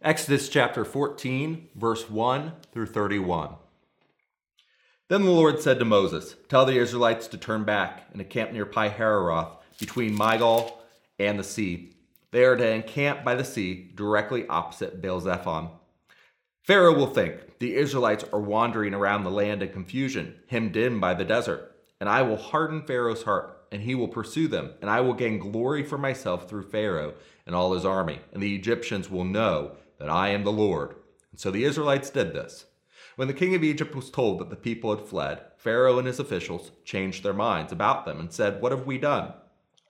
Exodus chapter 14, verse 1 through 31. Then the Lord said to Moses, Tell the Israelites to turn back and encamp near Pi-hahiroth, between Migdol and the sea. They are to encamp by the sea, directly opposite Baal Zephon. Pharaoh will think the Israelites are wandering around the land in confusion, hemmed in by the desert. And I will harden Pharaoh's heart, and he will pursue them, and I will gain glory for myself through Pharaoh and all his army, and the Egyptians will know that I am the Lord. And so the Israelites did this. When the king of Egypt was told that the people had fled, Pharaoh and his officials changed their minds about them and said, What have we done?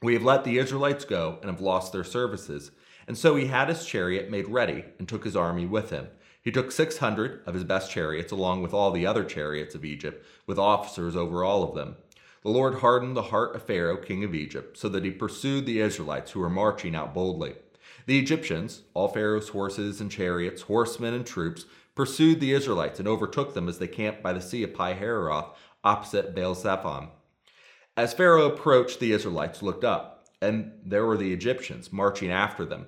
We have let the Israelites go and have lost their services. And so he had his chariot made ready and took his army with him. He took 600 of his best chariots, along with all the other chariots of Egypt, with officers over all of them. The Lord hardened the heart of Pharaoh, king of Egypt, so that he pursued the Israelites who were marching out boldly. The Egyptians, all Pharaoh's horses and chariots, horsemen and troops, pursued the Israelites and overtook them as they camped by the sea of Pi-hahiroth, opposite Baal Zephon. As Pharaoh approached, the Israelites looked up, and there were the Egyptians marching after them.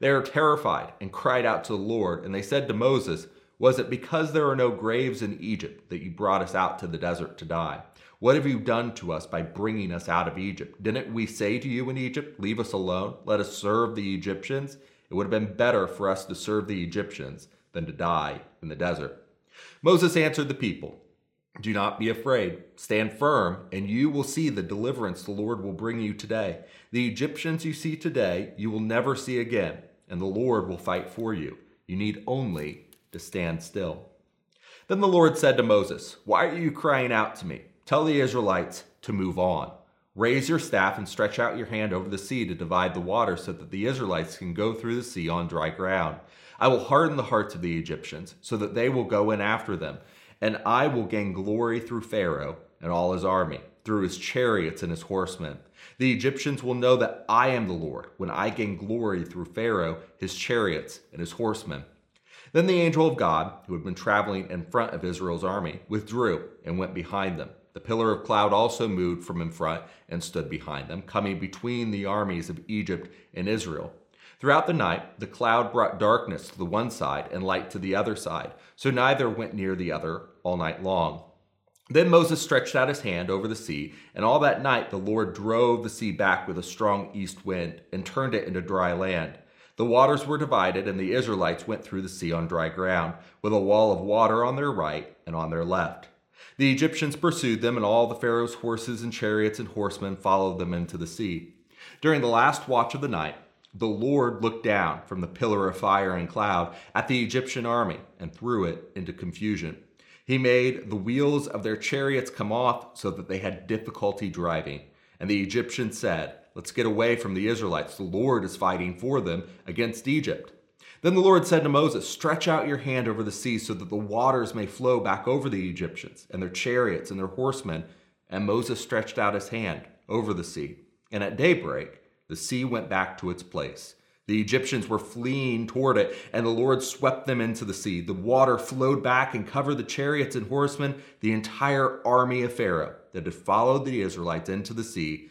They were terrified and cried out to the Lord, and they said to Moses, Was it because there are no graves in Egypt that you brought us out to the desert to die? What have you done to us by bringing us out of Egypt? Didn't we say to you in Egypt, Leave us alone, let us serve the Egyptians? It would have been better for us to serve the Egyptians than to die in the desert. Moses answered the people, Do not be afraid. Stand firm, and you will see the deliverance the Lord will bring you today. The Egyptians you see today, you will never see again, and the Lord will fight for you. You need only to stand still. Then the Lord said to Moses, Why are you crying out to me? Tell the Israelites to move on. Raise your staff and stretch out your hand over the sea to divide the water so that the Israelites can go through the sea on dry ground. I will harden the hearts of the Egyptians so that they will go in after them, and I will gain glory through Pharaoh and all his army, through his chariots and his horsemen. The Egyptians will know that I am the Lord when I gain glory through Pharaoh, his chariots, and his horsemen. Then the angel of God, who had been traveling in front of Israel's army, withdrew and went behind them. The pillar of cloud also moved from in front and stood behind them, coming between the armies of Egypt and Israel. Throughout the night, the cloud brought darkness to the one side and light to the other side, so neither went near the other all night long. Then Moses stretched out his hand over the sea, and all that night the Lord drove the sea back with a strong east wind and turned it into dry land. The waters were divided, and the Israelites went through the sea on dry ground, with a wall of water on their right and on their left. The Egyptians pursued them, and all the Pharaoh's horses and chariots and horsemen followed them into the sea. During the last watch of the night, the Lord looked down from the pillar of fire and cloud at the Egyptian army and threw it into confusion. He made the wheels of their chariots come off so that they had difficulty driving. And the Egyptians said, Let's get away from the Israelites. The Lord is fighting for them against Egypt. Then the Lord said to Moses, Stretch out your hand over the sea so that the waters may flow back over the Egyptians and their chariots and their horsemen. And Moses stretched out his hand over the sea. And at daybreak, the sea went back to its place. The Egyptians were fleeing toward it, and the Lord swept them into the sea. The water flowed back and covered the chariots and horsemen, the entire army of Pharaoh that had followed the Israelites into the sea.